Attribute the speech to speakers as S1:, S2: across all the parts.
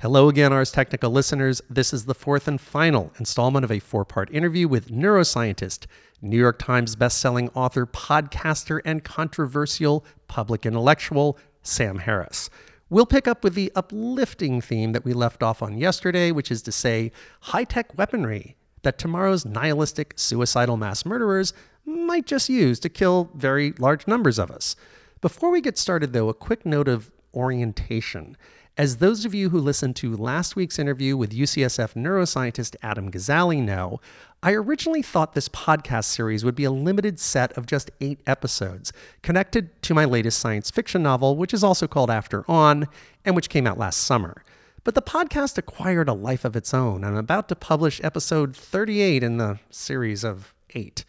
S1: Hello again, Ars Technica listeners. This is the fourth and final installment of a four part interview with neuroscientist, New York Times bestselling author, podcaster, and controversial public intellectual, Sam Harris. We'll pick up with the uplifting theme that we left off on yesterday, which is to say, high tech weaponry that tomorrow's nihilistic, suicidal mass murderers might just use to kill very large numbers of us. Before we get started, though, a quick note of orientation. As those of you who listened to last week's interview with UCSF neuroscientist Adam Gazzaley know, I originally thought this podcast series would be a limited set of just eight episodes, connected to my latest science fiction novel, which is also called After On, and which came out last summer. But the podcast acquired a life of its own, and I'm about to publish episode 38 in the series of eight.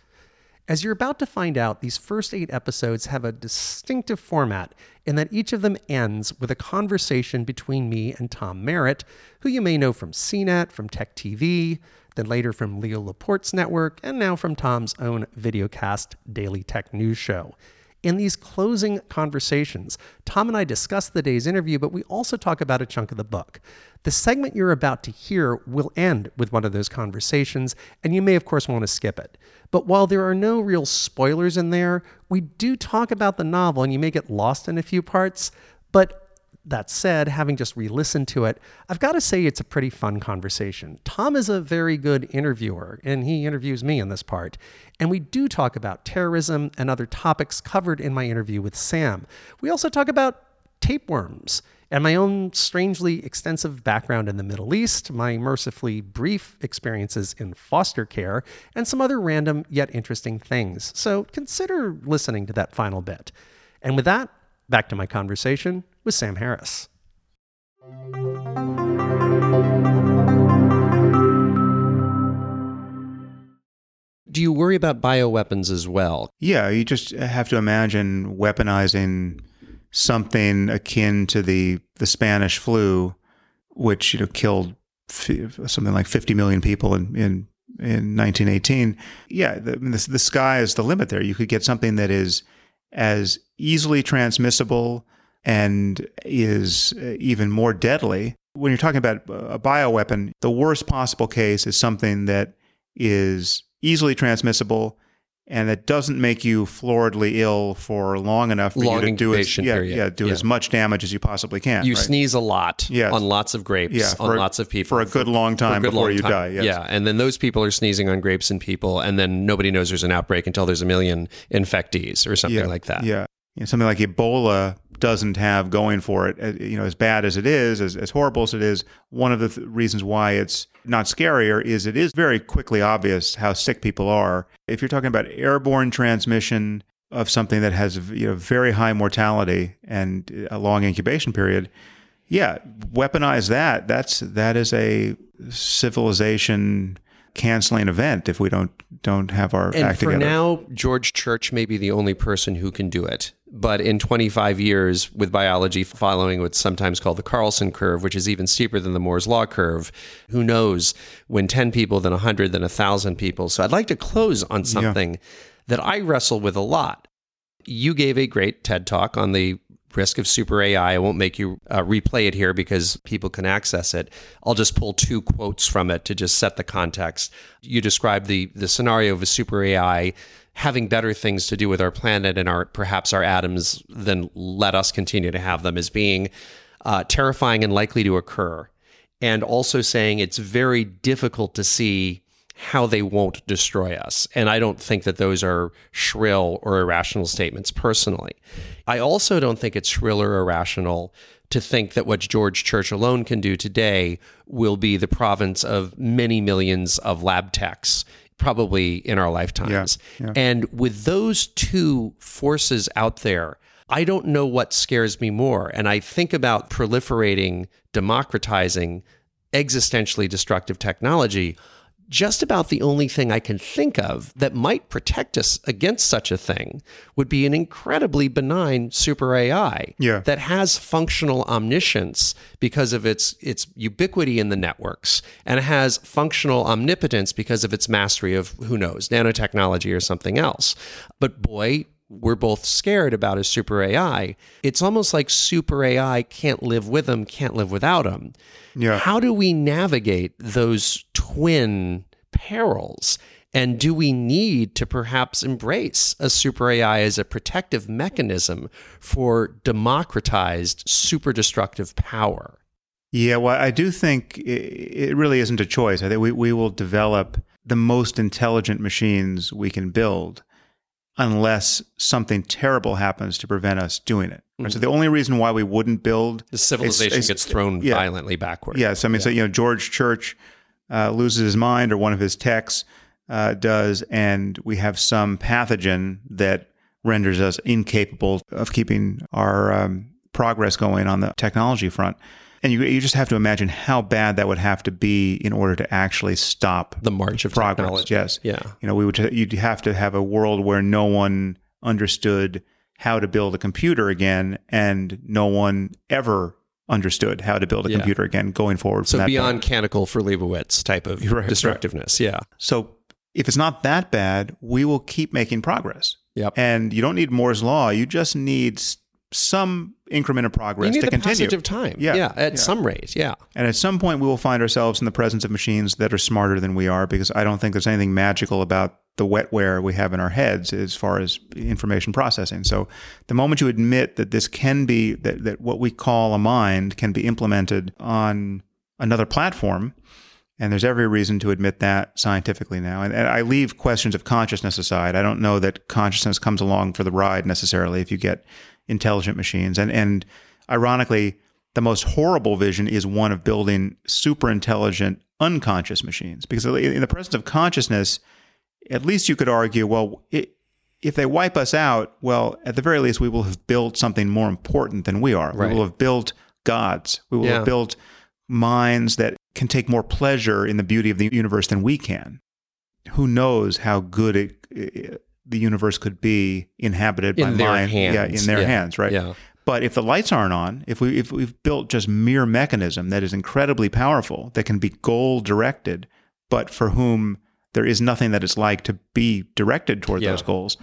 S1: As you're about to find out, these first eight episodes have a distinctive format in that each of them ends with a conversation between me and Tom Merritt, who you may know from CNET, from Tech TV, then later from Leo Laporte's network, and now from Tom's own videocast Daily Tech News Show. In these closing conversations, Tom and I discuss the day's interview, but we also talk about a chunk of the book. The segment you're about to hear will end with one of those conversations, and you may, of course, want to skip it. But while there are no real spoilers in there, we do talk about the novel, and you may get lost in a few parts. But that said, having just re listened to it, I've got to say it's a pretty fun conversation. Tom is a very good interviewer, and he interviews me in this part. And we do talk about terrorism and other topics covered in my interview with Sam. We also talk about tapeworms and my own strangely extensive background in the Middle East, my mercifully brief experiences in foster care, and some other random yet interesting things. So consider listening to that final bit. And with that, back to my conversation with Sam Harris. Do you worry about bioweapons as well?
S2: Yeah, you just have to imagine weaponizing something akin to the the Spanish flu, which you know killed f- something like 50 million people in in, in 1918. Yeah, the, the the sky is the limit there. You could get something that is as easily transmissible and is uh, even more deadly. When you're talking about a bioweapon, the worst possible case is something that is easily transmissible and that doesn't make you floridly ill for long enough for
S1: long
S2: you to do
S1: as,
S2: yeah, yeah, do
S1: yeah.
S2: as much damage as you possibly can.
S1: You
S2: right?
S1: sneeze a lot
S2: yes.
S1: on lots of grapes
S2: yeah,
S1: on
S2: a,
S1: lots of people
S2: for a good long time
S1: good
S2: before
S1: long
S2: you
S1: time.
S2: die. Yes.
S1: Yeah, and then those people are sneezing on grapes and people, and then nobody knows there's an outbreak until there's a million infectees or something like that.
S2: Yeah, something like Ebola doesn't have going for it. uh, You know, as bad as it is, as, as horrible as it is, one of the th- reasons why it's not scarier is it is very quickly obvious how sick people are. If you're talking about airborne transmission of something that has you know very high mortality and a long incubation period, yeah, weaponize that. That's that is a civilization canceling an event if we don't don't have our
S1: and
S2: act
S1: for
S2: together.
S1: now, George Church may be the only person who can do it. But in 25 years, with biology following what's sometimes called the Carlson curve, which is even steeper than the Moore's law curve, who knows when 10 people, then 100, then 1,000 people. So I'd like to close on something yeah. that I wrestle with a lot. You gave a great TED talk on the risk of super AI. I won't make you uh, replay it here because people can access it. I'll just pull two quotes from it to just set the context. You described the the scenario of a super AI having better things to do with our planet and our perhaps our atoms than let us continue to have them as being uh, terrifying and likely to occur. And also saying it's very difficult to see how they won't destroy us. And I don't think that those are shrill or irrational statements personally. I also don't think it's shrill or irrational to think that what George Church alone can do today will be the province of many millions of lab techs probably in our lifetimes.
S2: Yeah, yeah.
S1: And with those two forces out there, I don't know what scares me more. And I think about proliferating, democratizing existentially destructive technology just about the only thing I can think of that might protect us against such a thing would be an incredibly benign super AI
S2: yeah.
S1: that has functional omniscience because of its its ubiquity in the networks and has functional omnipotence because of its mastery of who knows nanotechnology or something else. But boy, we're both scared about is super AI. It's almost like super AI can't live with them, can't live without them.
S2: Yeah.
S1: How do we navigate those twin perils? And do we need to perhaps embrace a super AI as a protective mechanism for democratized super destructive power?
S2: Yeah, well, I do think it really isn't a choice. I think we, we will develop the most intelligent machines we can build unless something terrible happens to prevent us doing it. Mm-hmm. So the only reason why we wouldn't build
S1: the civilization is, is, gets thrown yeah, violently backwards.
S2: Yes, I mean, yeah. so you know, George Church uh, loses his mind, or one of his techs uh, does, and we have some pathogen that renders us incapable of keeping our um, progress going on the technology front. And you, you just have to imagine how bad that would have to be in order to actually stop
S1: the march of
S2: progress.
S1: Technology.
S2: Yes.
S1: Yeah.
S2: You know, we would you'd have to have a world where no one understood how to build a computer again, and no one ever understood how to build a yeah. computer again going forward.
S1: So beyond Canticle for Leibowitz type of right, destructiveness. Right. Yeah.
S2: So if it's not that bad, we will keep making progress.
S1: Yep.
S2: And you don't need Moore's law. You just need some increment of progress
S1: you need
S2: to
S1: the
S2: continue.
S1: passage of time. Yeah, yeah at yeah. some rate. Yeah.
S2: And at some point, we will find ourselves in the presence of machines that are smarter than we are, because I don't think there's anything magical about the wetware we have in our heads as far as information processing. So, the moment you admit that this can be that that what we call a mind can be implemented on another platform, and there's every reason to admit that scientifically now. And, and, I leave questions of consciousness aside. I don't know that consciousness comes along for the ride necessarily if you get intelligent machines. And, and ironically, the most horrible vision is one of building super intelligent, unconscious machines. Because in the presence of consciousness, at least you could argue, well, it, if they wipe us out, well, at the very least, we will have built something more important than we are. Right. We will have built gods. We will yeah. have built minds that can take more pleasure in the beauty of the universe than we can. Who knows how good it, it, the universe could be inhabited
S1: in
S2: by
S1: mind, hands.
S2: yeah, in their
S1: yeah.
S2: hands, right?
S1: Yeah.
S2: But if the lights aren't on, if we if we've built just mere mechanism that is incredibly powerful, that can be goal directed, but for whom there is nothing that it's like to be directed toward yeah. those goals,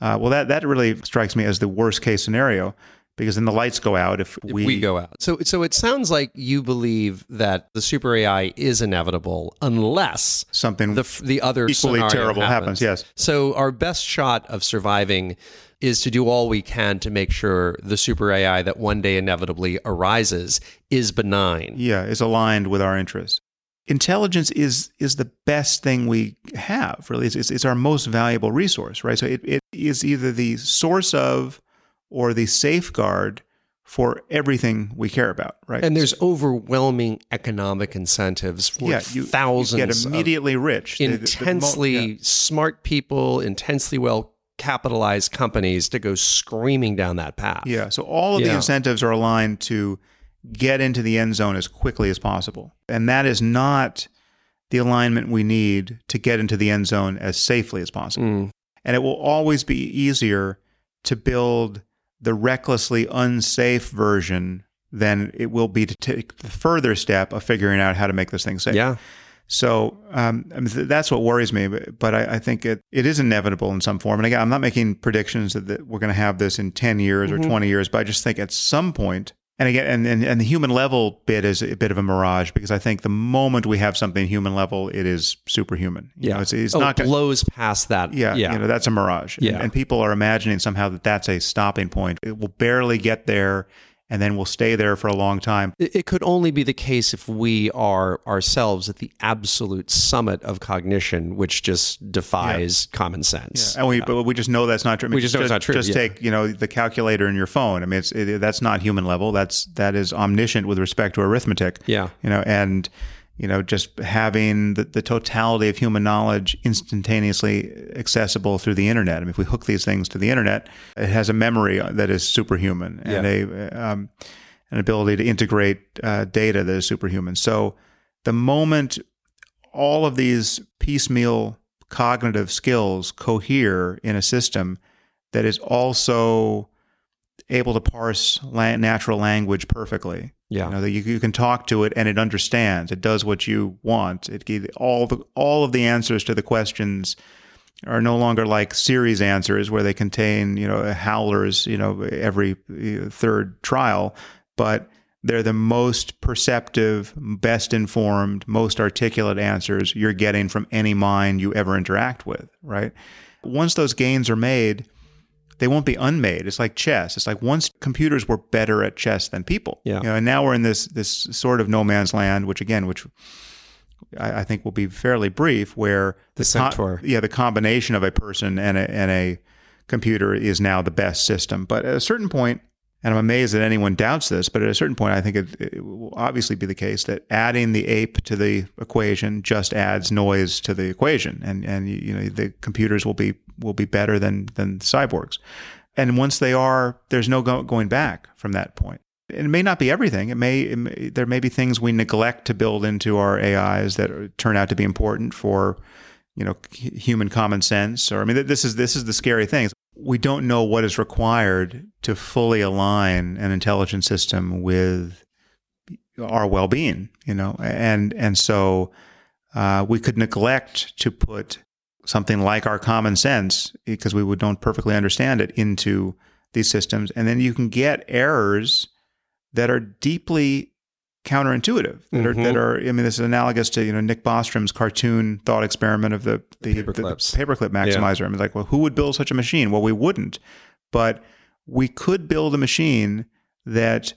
S2: uh, well, that that really strikes me as the worst case scenario because then the lights go out if,
S1: if
S2: we,
S1: we go out. So so it sounds like you believe that the super AI is inevitable unless
S2: something
S1: the the other
S2: equally terrible
S1: happens.
S2: happens. Yes.
S1: So our best shot of surviving is to do all we can to make sure the super AI that one day inevitably arises is benign.
S2: Yeah, is aligned with our interests. Intelligence is is the best thing we have. Really, it's, it's, it's our most valuable resource, right? So it, it is either the source of or the safeguard for everything we care about, right?
S1: And there's overwhelming economic incentives for
S2: yeah, you,
S1: thousands
S2: you get immediately rich.
S1: Intensely the, the, the, yeah. smart people, intensely well capitalized companies to go screaming down that path.
S2: Yeah. So all of yeah. the incentives are aligned to get into the end zone as quickly as possible. And that is not the alignment we need to get into the end zone as safely as possible. Mm. And it will always be easier to build the recklessly unsafe version than it will be to take the further step of figuring out how to make this thing safe.
S1: Yeah.
S2: So um, I mean, th- that's what worries me. But, but I, I, think it, it is inevitable in some form. And again, I'm not making predictions that, that we're going to have this in 10 years mm-hmm. or 20 years, but I just think at some point, and again, and, and, and the human level bit is a bit of a mirage because I think the moment we have something human level, it is superhuman.
S1: You
S2: yeah,
S1: know, it's, it's oh, not gonna, blows past that.
S2: Yeah, yeah, you know that's a mirage.
S1: Yeah,
S2: and, and people are imagining somehow that that's a stopping point. It will barely get there, and then we'll stay there for a long time.
S1: It could only be the case if we are ourselves at the absolute summit of cognition, which just defies yeah. common sense.
S2: Yeah. And we, but we just know that's not true. I mean,
S1: we just know
S2: just,
S1: it's not true.
S2: Just
S1: yeah.
S2: take you know the calculator in your phone. I mean, it's it, that's not human level. That's that is omniscient with respect to arithmetic.
S1: Yeah,
S2: you know, and you know, just having the, the totality of human knowledge instantaneously accessible through the internet. I mean, if we hook these things to the internet, it has a memory that is superhuman and yeah. a um, an ability to integrate uh, data that is superhuman. So, the moment all of these piecemeal cognitive skills cohere in a system that is also able to parse la- natural language perfectly.
S1: Yeah,
S2: you know that you, you, can talk to it and it understands. It does what you want. It gives all the all of the answers to the questions are no longer like Siri's answers where they contain, you know, howlers, you know, every third trial, but they're the most perceptive, best informed, most articulate answers you're getting from any mind you ever interact with, right? Once those gains are made, they won't be unmade. It's like chess. It's like once computers were better at chess than people.
S1: Yeah.
S2: You know, and now we're in this this sort of no man's land, which again, which I, I think will be fairly brief, where
S1: The centaur.
S2: yeah, the combination of a person and a, and a computer is now the best system. But at a certain point, and I'm amazed that anyone doubts this, but at a certain point, I think it, it will obviously be the case that adding the ape to the equation just adds noise to the equation, and and you know the computers will be will be better than than cyborgs. And once they are, there's no go- going back from that point. It may not be everything. It may, it may there may be things we neglect to build into our AIs that are- turn out to be important for you know human common sense. Or I mean, th- this is this is the scary thing. We don't know what is required to fully align an intelligent system with our well-being. You know, and and so uh, we could neglect to put something like our common sense because we would don't perfectly understand it into these systems, and then you can get errors that are deeply counterintuitive that are that mm-hmm. are I mean this is analogous to you know Nick Bostrom's cartoon thought experiment of the the, the, the paperclip maximizer. I mean like well who would build such a machine? Well we wouldn't. But we could build a machine that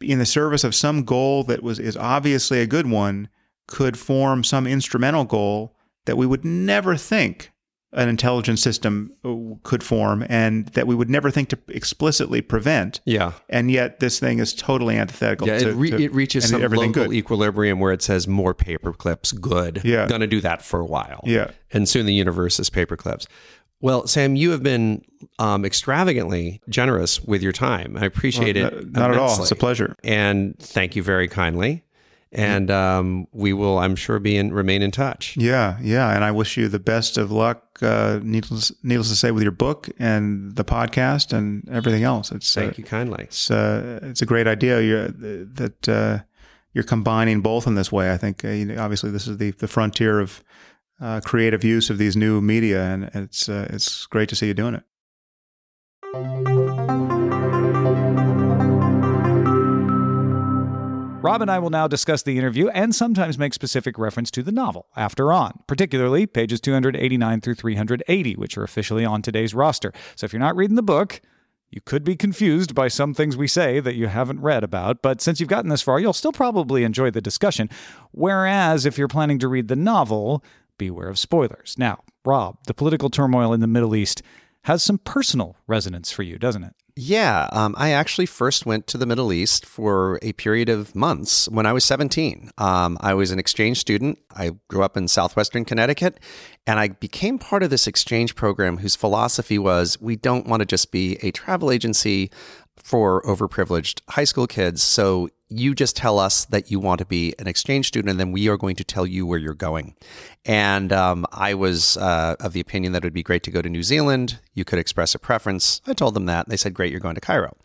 S2: in the service of some goal that was is obviously a good one could form some instrumental goal that we would never think an intelligence system uh, could form and that we would never think to explicitly prevent
S1: Yeah.
S2: and yet this thing is totally antithetical
S1: Yeah,
S2: to,
S1: it, re-
S2: to-
S1: it reaches some local
S2: good.
S1: equilibrium where it says more paper clips, good.
S2: Yeah.
S1: Going to do that for a while.
S2: Yeah.
S1: And soon the universe is paper clips. Well, Sam, you have been um, extravagantly generous with your time. I appreciate
S2: Well,
S1: it.
S2: n- not at all. It's a pleasure.
S1: And thank you very kindly. And um, we will, I'm sure, be in remain in touch.
S2: Yeah, yeah, and I wish you the best of luck. Uh, needless, needless to say, with your book and the podcast and everything else. It's uh,
S1: Thank you kindly.
S2: It's uh, it's a great idea. You're, that uh, you're combining both in this way. I think uh, you know, obviously this is the the frontier of uh, creative use of these new media, and it's uh, it's great to see you doing it.
S3: Rob and I will now discuss the interview and sometimes make specific reference to the novel, After On, particularly pages 289 through 380, which are officially on today's roster. So if you're not reading the book, you could be confused by some things we say that you haven't read about, but since you've gotten this far, you'll still probably enjoy the discussion. Whereas if you're planning to read the novel, beware of spoilers. Now, Rob, the political turmoil in the Middle East has some personal resonance for you, doesn't it?
S1: Yeah, um, I actually first went to the Middle East for a period of months when I was 17. Um, I was an exchange student. I grew up in southwestern Connecticut, and I became part of this exchange program whose philosophy was we don't want to just be a travel agency for overprivileged high school kids. So you just tell us that you want to be an exchange student, and then we are going to tell you where you're going. And um, I was uh, of the opinion that it would be great to go to New Zealand. You could express a preference. I told them that. They said, Great, you're going to Cairo.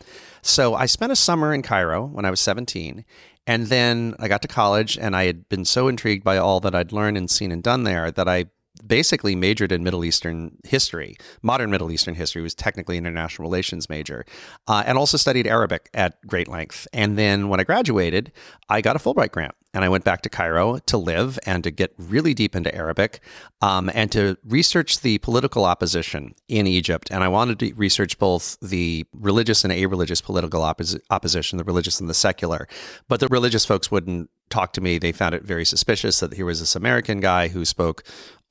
S1: So I spent a summer in Cairo when I was 17. And then I got to college, and I had been so intrigued by all that I'd learned and seen and done there that I basically majored in Middle Eastern history, modern Middle Eastern history, was technically international relations major, uh, and also studied Arabic at great length. And then when I graduated, I got a Fulbright grant. And I went back to Cairo to live and to get really deep into Arabic um, and to research the political opposition in Egypt. And I wanted to research both the religious and a religious political oppos- opposition, the religious and the secular. But the religious folks wouldn't talk to me. They found it very suspicious that here was this American guy who spoke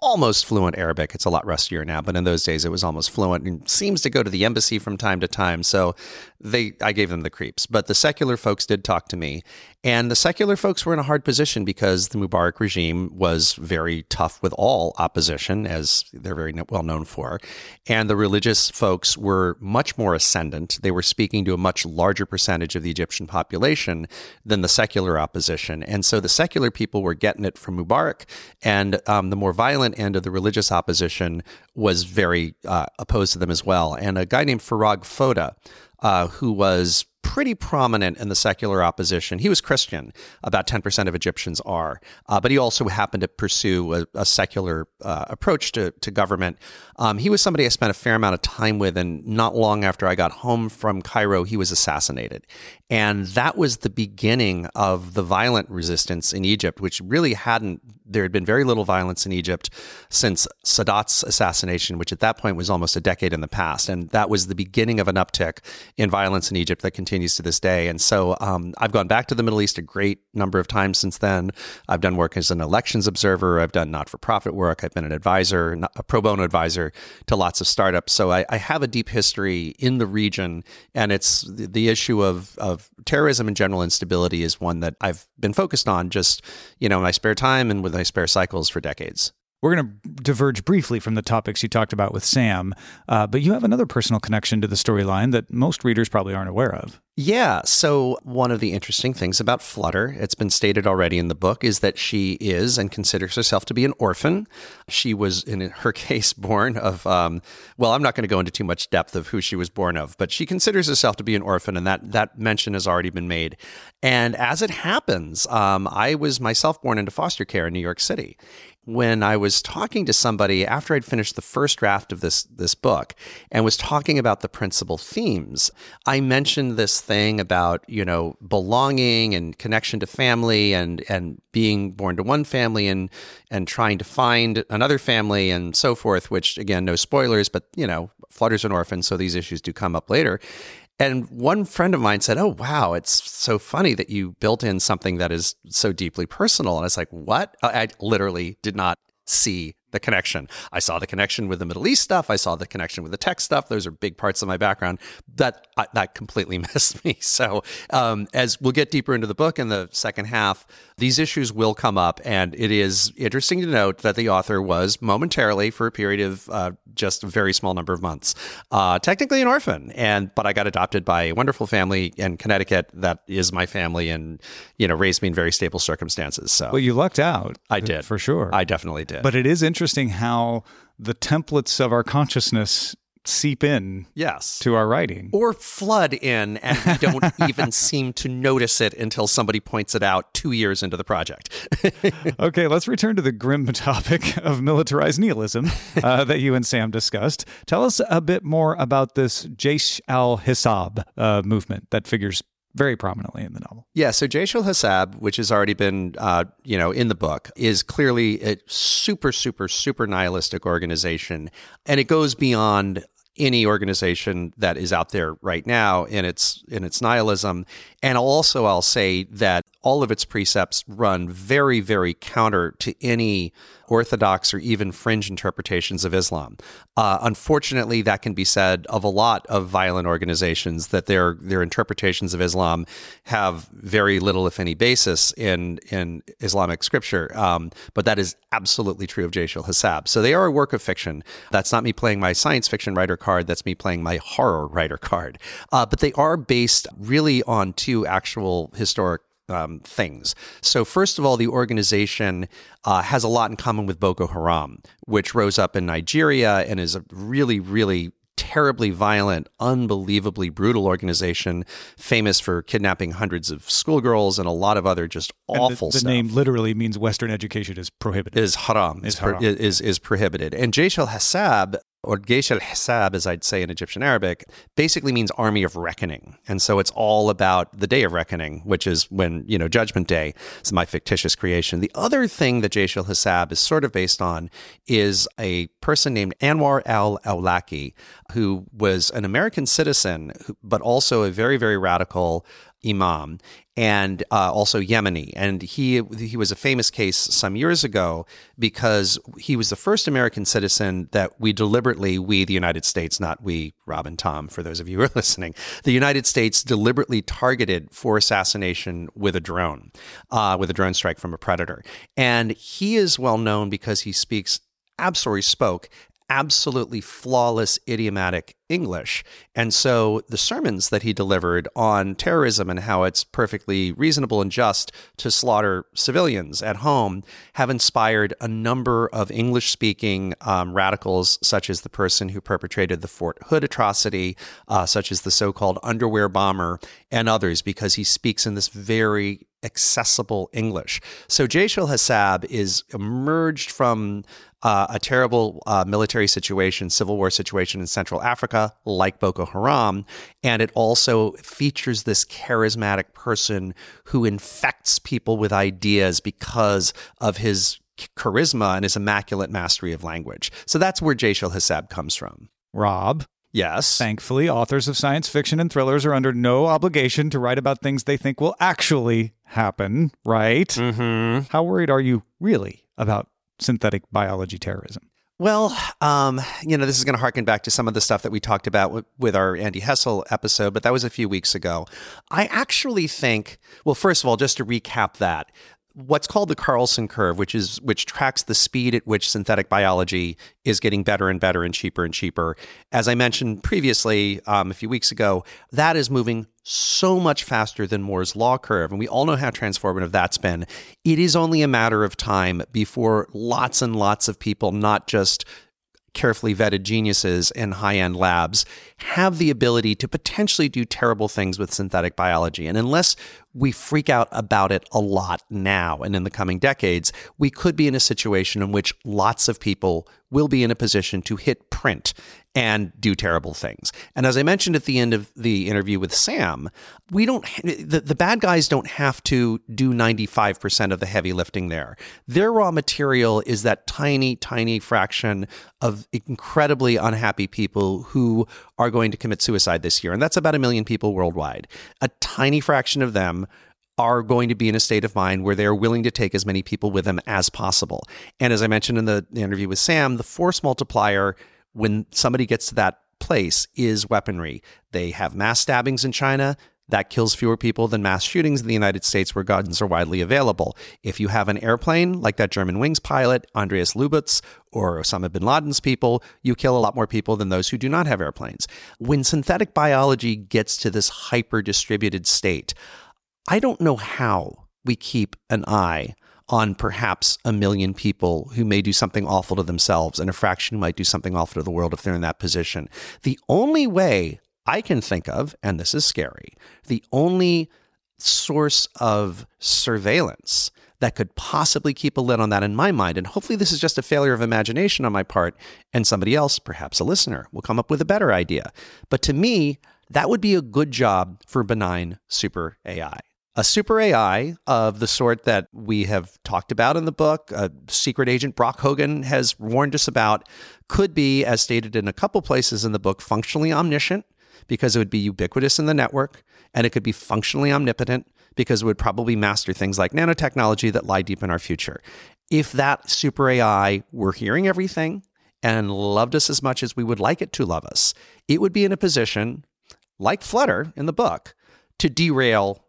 S1: almost fluent Arabic. It's a lot rustier now, but in those days it was almost fluent and seems to go to the embassy from time to time. So they I gave them the creeps. But the secular folks did talk to me. And the secular folks were in a hard position because the Mubarak regime was very tough with all opposition, as they're very well known for. And the religious folks were much more ascendant. They were speaking to a much larger percentage of the Egyptian population than the secular opposition. And so the secular people were getting it from Mubarak. And um, the more violent end of the religious opposition was very uh, opposed to them as well. And a guy named Farag Foda, uh, who was pretty prominent in the secular opposition. He was Christian, about 10% of Egyptians are, uh, but he also happened to pursue a, a secular uh, approach to, to government. Um, he was somebody I spent a fair amount of time with, and not long after I got home from Cairo, he was assassinated. And that was the beginning of the violent resistance in Egypt, which really hadn't, there had been very little violence in Egypt since Sadat's assassination, which at that point was almost a decade in the past. And that was the beginning of an uptick in violence in Egypt that continues to this day. And so um, I've gone back to the Middle East a great number of times since then. I've done work as an elections observer, I've done not for profit work, I've been an advisor, a pro bono advisor to lots of startups. So I, I have a deep history in the region. And it's the, the issue of, of terrorism and general instability is one that I've been focused on just, you know, in my spare time and with my spare cycles for decades.
S3: We're going to diverge briefly from the topics you talked about with Sam, uh, but you have another personal connection to the storyline that most readers probably aren't aware of.
S1: Yeah. So, one of the interesting things about Flutter, it's been stated already in the book, is that she is and considers herself to be an orphan. She was, in her case, born of, um, well, I'm not going to go into too much depth of who she was born of, but she considers herself to be an orphan, and that, that mention has already been made. And as it happens, um, I was myself born into foster care in New York City when I was talking to somebody after I'd finished the first draft of this this book and was talking about the principal themes, I mentioned this thing about, you know, belonging and connection to family and and being born to one family and and trying to find another family and so forth, which again, no spoilers, but you know, Flutter's an orphan, so these issues do come up later. And one friend of mine said, Oh, wow, it's so funny that you built in something that is so deeply personal. And I was like, What? I literally did not see the connection. I saw the connection with the Middle East stuff. I saw the connection with the tech stuff. Those are big parts of my background. That that completely missed me. So um, as we'll get deeper into the book in the second half, these issues will come up, and it is interesting to note that the author was momentarily, for a period of uh, just a very small number of months, uh, technically an orphan, and but I got adopted by a wonderful family in Connecticut that is my family, and you know raised me in very stable circumstances. So
S3: well, you lucked out.
S1: I did
S3: for sure.
S1: I definitely did.
S3: But it is interesting how the templates of our consciousness seep in
S1: yes.
S3: to our writing.
S1: Or flood in and we don't even seem to notice it until somebody points it out two years into the project.
S3: Okay let's return to the grim topic of militarized nihilism uh, that you and sam discussed. Tell us a bit more about this jaish al-hisab uh, movement that figures very prominently in the novel.
S1: Yeah, so Jaish al-Hisab, which has already been, uh, you know, in the book, is clearly a super, super, super nihilistic organization, and it goes beyond any organization that is out there right now in its in its nihilism and also I'll say that all of its precepts run very very counter to any orthodox or even fringe interpretations of Islam. Uh, unfortunately, that can be said of a lot of violent organizations that their their interpretations of Islam have very little, if any, basis in in Islamic scripture. Um, but that is absolutely true of Jaish al-Hisab. So they are a work of fiction. That's not me playing my science fiction writer card. That's me playing my horror writer card. Uh, but they are based really on two actual historic um, things. So, first of all, the organization uh, has a lot in common with Boko Haram, which rose up in Nigeria and is a really, really terribly violent, unbelievably brutal organization, famous for kidnapping hundreds of schoolgirls and a lot of other just awful
S3: the, the
S1: stuff.
S3: name literally means Western education is prohibited.
S1: Is haram. Is, haram. Pro, is, is prohibited. And Jaish al-Hisab or Geish al-Hisab, as I'd say in Egyptian Arabic, basically means army of reckoning. And so it's all about the day of reckoning, which is when, you know, Judgment Day is my fictitious creation. The other thing that Jaish al-Hisab is sort of based on is a person named Anwar al-Awlaki, who was an American citizen, but also a very, very radical imam and uh, also Yemeni. And he he was a famous case some years ago because he was the first American citizen that we deliberately, we the United States, not we Rob and Tom, for those of you who are listening, the United States deliberately targeted for assassination with a drone, uh, with a drone strike from a predator. And he is well known because he speaks absolutely spoke absolutely flawless idiomatic English. And so the sermons that he delivered on terrorism and how it's perfectly reasonable and just to slaughter civilians at home have inspired a number of English speaking um, radicals, such as the person who perpetrated the Fort Hood atrocity, uh, such as the so called underwear bomber, and others, because he speaks in this very accessible English. So Jaish al-Hisab is emerged from uh, a terrible uh, military situation, civil war situation in Central Africa, like Boko Haram. And it also features this charismatic person who infects people with ideas because of his charisma and his immaculate mastery of language. So that's where Jaish al-Hisab comes from.
S3: Rob.
S1: Yes.
S3: Thankfully, authors of science fiction and thrillers are under no obligation to write about things they think will actually happen, right?
S1: Mm-hmm.
S3: How worried are you really about synthetic biology terrorism?
S1: Well, um, you know, this is going to harken back to some of the stuff that we talked about w- with our Andy Hessel episode, but that was a few weeks ago. I actually think, well, first of all, just to recap that, what's called the Carlson curve, which is which tracks the speed at which synthetic biology is getting better and better and cheaper and cheaper. As I mentioned previously um, a few weeks ago, that is moving so much faster than Moore's law curve, and we all know how transformative that's been. It is only a matter of time before lots and lots of people, not just carefully vetted geniuses in high end labs have the ability to potentially do terrible things with synthetic biology. And unless we freak out about it a lot now and in the coming decades, we could be in a situation in which lots of people will be in a position to hit print and do terrible things. And as I mentioned at the end of the interview with Sam, we don't the, the bad guys don't have to do 95% of the heavy lifting there. Their raw material is that tiny tiny fraction of incredibly unhappy people who are going to commit suicide this year. And that's about a million people worldwide. A tiny fraction of them are going to be in a state of mind where they're willing to take as many people with them as possible. And as I mentioned in the, the interview with Sam, the force multiplier when somebody gets to that place is weaponry. They have mass stabbings in China. That kills fewer people than mass shootings in the United States where guns are widely available. If you have an airplane like that German Wings pilot, Andreas Lubitz, or Osama bin Laden's people, you kill a lot more people than those who do not have airplanes. When synthetic biology gets to this hyper distributed state, I don't know how we keep an eye on perhaps a million people who may do something awful to themselves and a fraction who might do something awful to the world if they're in that position. The only way I can think of, and this is scary, the only source of surveillance that could possibly keep a lid on that in my mind, and hopefully this is just a failure of imagination on my part, and somebody else, perhaps a listener, will come up with a better idea. But to me, that would be a good job for benign super AI. A super AI of the sort that we have talked about in the book, a secret agent Brock Hogan has warned us about, could be, as stated in a couple places in the book, functionally omniscient because it would be ubiquitous in the network, and it could be functionally omnipotent because it would probably master things like nanotechnology that lie deep in our future. If that super AI were hearing everything and loved us as much as we would like it to love us, it would be in a position, like Flutter in the book, to derail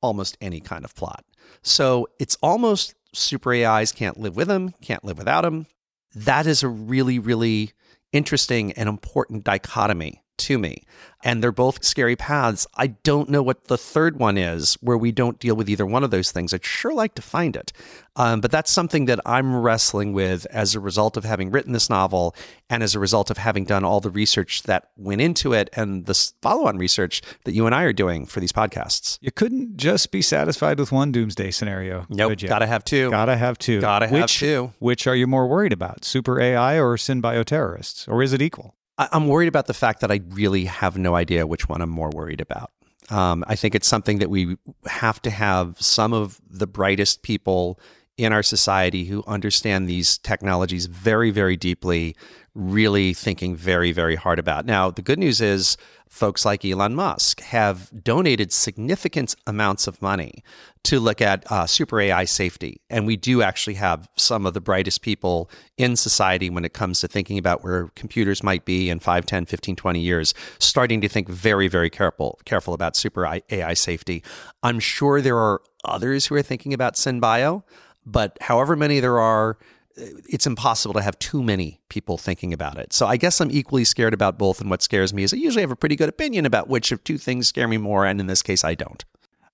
S1: almost any kind of plot. So it's almost super AIs can't live with them, can't live without them. That is a really, really interesting and important dichotomy to me. And they're both scary paths. I don't know what the third one is where we don't deal with either one of those things. I'd sure like to find it. Um, but that's something that I'm wrestling with as a result of having written this novel and as a result of having done all the research that went into it and the follow on research that you and I are doing for these podcasts.
S3: You couldn't just be satisfied with one doomsday scenario.
S1: Nope.
S3: could you?
S1: Gotta have two.
S3: Gotta have two.
S1: Gotta have
S3: which,
S1: two.
S3: Which are you more worried about, super AI or synbioterrorists? Or is it equal?
S1: I- I'm worried about the fact that I really have no idea which one I'm more worried about. Um, I think it's something that we have to have some of the brightest people in our society who understand these technologies very, very deeply, really thinking very, very hard about. Now, the good news is folks like Elon Musk have donated significant amounts of money to look at uh, super AI safety. And we do actually have some of the brightest people in society when it comes to thinking about where computers might be in 5, 10, 15, 20 years, starting to think very, very careful, careful about super AI safety. I'm sure there are others who are thinking about SynBio, but however many there are, it's impossible to have too many people thinking about it. So I guess I'm equally scared about both. And what scares me is I usually have a pretty good opinion about which of two things scare me more. And in this case, I don't.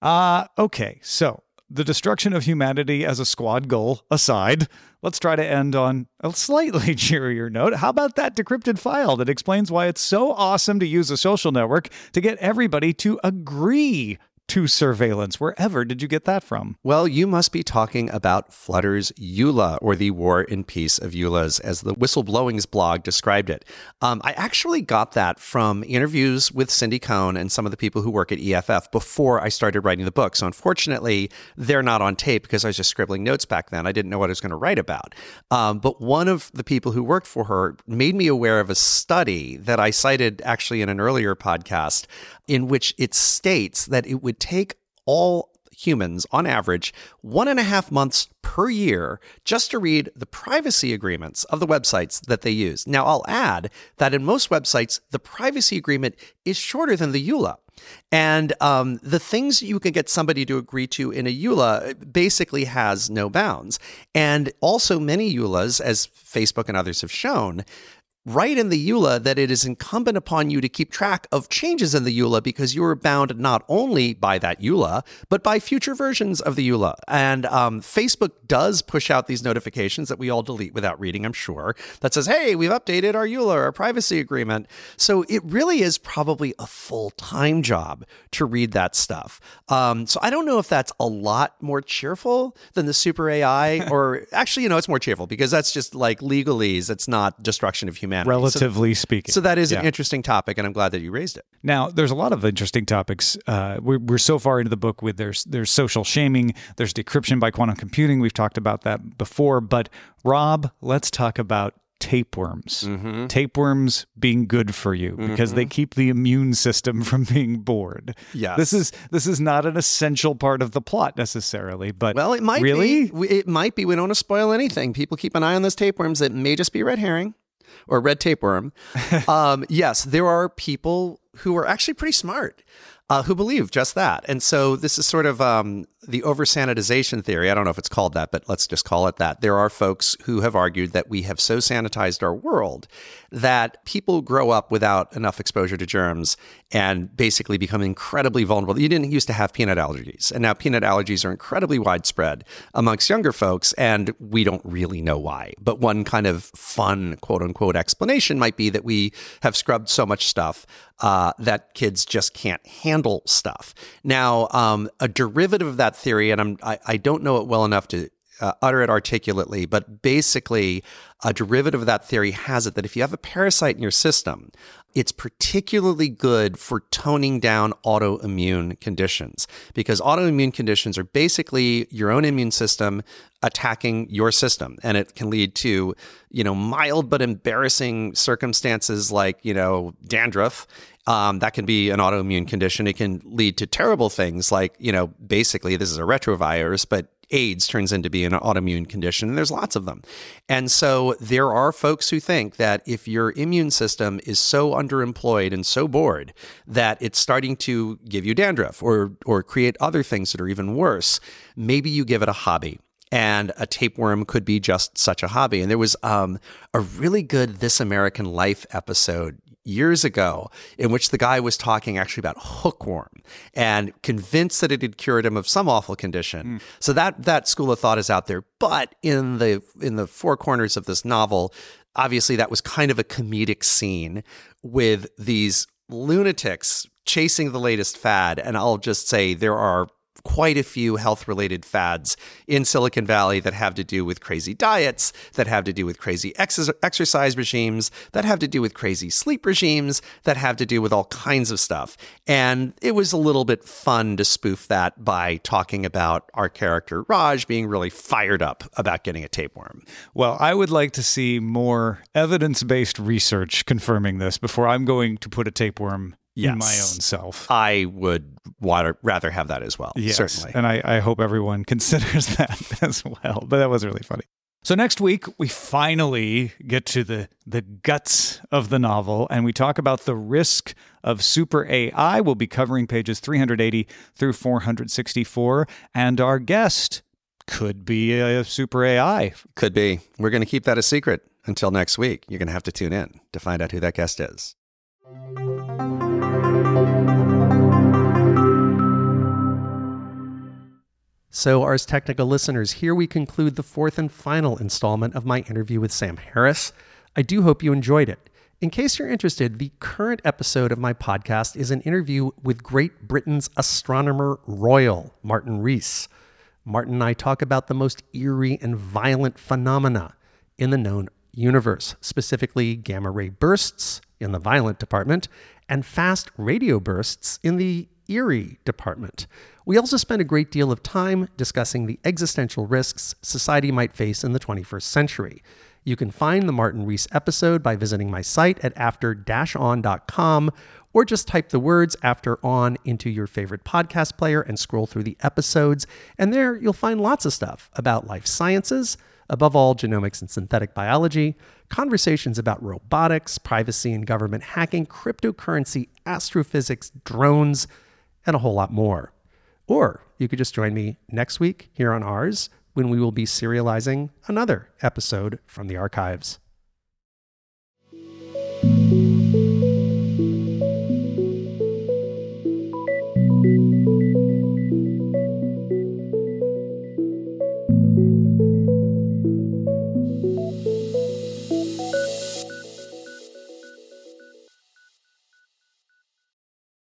S3: Uh, okay. So the destruction of humanity as a squad goal aside, let's try to end on a slightly cheerier note. How about that decrypted file that explains why it's so awesome to use a social network to get everybody to agree to surveillance. Wherever did you get that from?
S1: Well, you must be talking about Flutter's EULA, or the War and Peace of EULAs, as the Whistleblowings blog described it. Um, I actually got that from interviews with Cindy Cohn and some of the people who work at EFF before I started writing the book. So unfortunately, they're not on tape because I was just scribbling notes back then. I didn't know what I was going to write about. Um, but one of the people who worked for her made me aware of a study that I cited actually in an earlier podcast in which it states that it would take all humans on average one and a half months per year just to read the privacy agreements of the websites that they use. Now, I'll add that in most websites, the privacy agreement is shorter than the EULA. And um, the things you can get somebody to agree to in a EULA basically has no bounds. And also, many EULAs, as Facebook and others have shown, write in the EULA that it is incumbent upon you to keep track of changes in the EULA because you are bound not only by that EULA, but by future versions of the EULA. And um, Facebook does push out these notifications that we all delete without reading, I'm sure, that says, hey, we've updated our EULA, our privacy agreement. So it really is probably a full time job to read that stuff. Um, so I don't know if that's a lot more cheerful than the super AI, or actually, you know, it's more cheerful because that's just like legalese. It's not destruction of humanity
S3: humanity. Relatively
S1: so,
S3: speaking.
S1: So that is yeah. an interesting topic, and I'm glad that you raised it.
S3: Now, there's a lot of interesting topics. Uh, we're, we're so far into the book with there's there's social shaming, there's decryption by quantum computing. We've talked about that before, but Rob, let's talk about tapeworms. Mm-hmm. Tapeworms being good for you because mm-hmm. they keep the immune system from being bored.
S1: Yes.
S3: This is this is not an essential part of the plot necessarily, but
S1: Well, it might
S3: really?
S1: be. It might be. We don't want to spoil anything. People keep an eye on those tapeworms. It may just be red herring or red tapeworm. um, yes, there are people who are actually pretty smart uh, who believe just that. And so this is sort of um, the over sanitization theory. I don't know if it's called that, but let's just call it that. There are folks who have argued that we have so sanitized our world that people grow up without enough exposure to germs and basically become incredibly vulnerable. You didn't used to have peanut allergies, and now peanut allergies are incredibly widespread amongst younger folks, and we don't really know why. But one kind of fun, quote unquote, explanation might be that we have scrubbed so much stuff uh, that kids just can't handle stuff. Now, um, a derivative of that theory, and I'm, I, I don't know it well enough to uh, utter it articulately, but basically, a derivative of that theory has it that if you have a parasite in your system, it's particularly good for toning down autoimmune conditions because autoimmune conditions are basically your own immune system attacking your system and it can lead to you know mild but embarrassing circumstances like you know dandruff um, that can be an autoimmune condition. It can lead to terrible things like you know basically this is a retrovirus but AIDS turns into be an autoimmune condition, and there's lots of them. And so there are folks who think that if your immune system is so underemployed and so bored that it's starting to give you dandruff or or create other things that are even worse, maybe you give it a hobby and a tapeworm could be just such a hobby. And there was um, a really good This American Life episode years ago in which the guy was talking actually about hookworm and convinced that it had cured him of some awful condition. Mm. So that that school of thought is out there. But in the in the four corners of this novel, obviously that was kind of a comedic scene with these lunatics chasing the latest fad. And I'll just say there are quite a few health related fads in Silicon Valley that have to do with crazy diets, that have to do with crazy ex- exercise regimes, that have to do with crazy sleep regimes, that have to do with all kinds of stuff. And it was a little bit fun to spoof that by talking about our character Raj being really fired up about getting a tapeworm.
S3: Well, I would like to see more evidence based research confirming this before I'm going to put a tapeworm yes. in my own self.
S1: I would water, rather have that as well. Yes. Certainly.
S3: And I, I hope everyone considers that as well. But that was really funny. So next week we finally get to the the guts of the novel and we talk about the risk of super AI. We'll be covering pages 380 through 464 and our guest could be a super AI.
S4: Could be. We're going to keep that a secret until next week. You're going to have to tune in to find out who that guest is. So, Ars Technica listeners, here we conclude the fourth and final installment of my interview with Sam Harris. I do hope you enjoyed it. In case you're interested, the current episode of my podcast is an interview with Great Britain's astronomer royal, Martin Rees. Martin and I talk about the most eerie and violent phenomena in the known universe, specifically gamma ray bursts in the violent department and fast radio bursts in the eerie department. We also spend a great deal of time discussing the existential risks society might face in the 21st century. You can find the Martin Rees episode by visiting my site at after-on.com or just type the words after on into your favorite podcast player and scroll through the episodes. And there you'll find lots of stuff about life sciences, above all, genomics and synthetic biology, conversations about robotics, privacy and government hacking, cryptocurrency, astrophysics, drones, and a whole lot more. Or you could just join me next week here on Ars when we will be serializing another episode from the archives.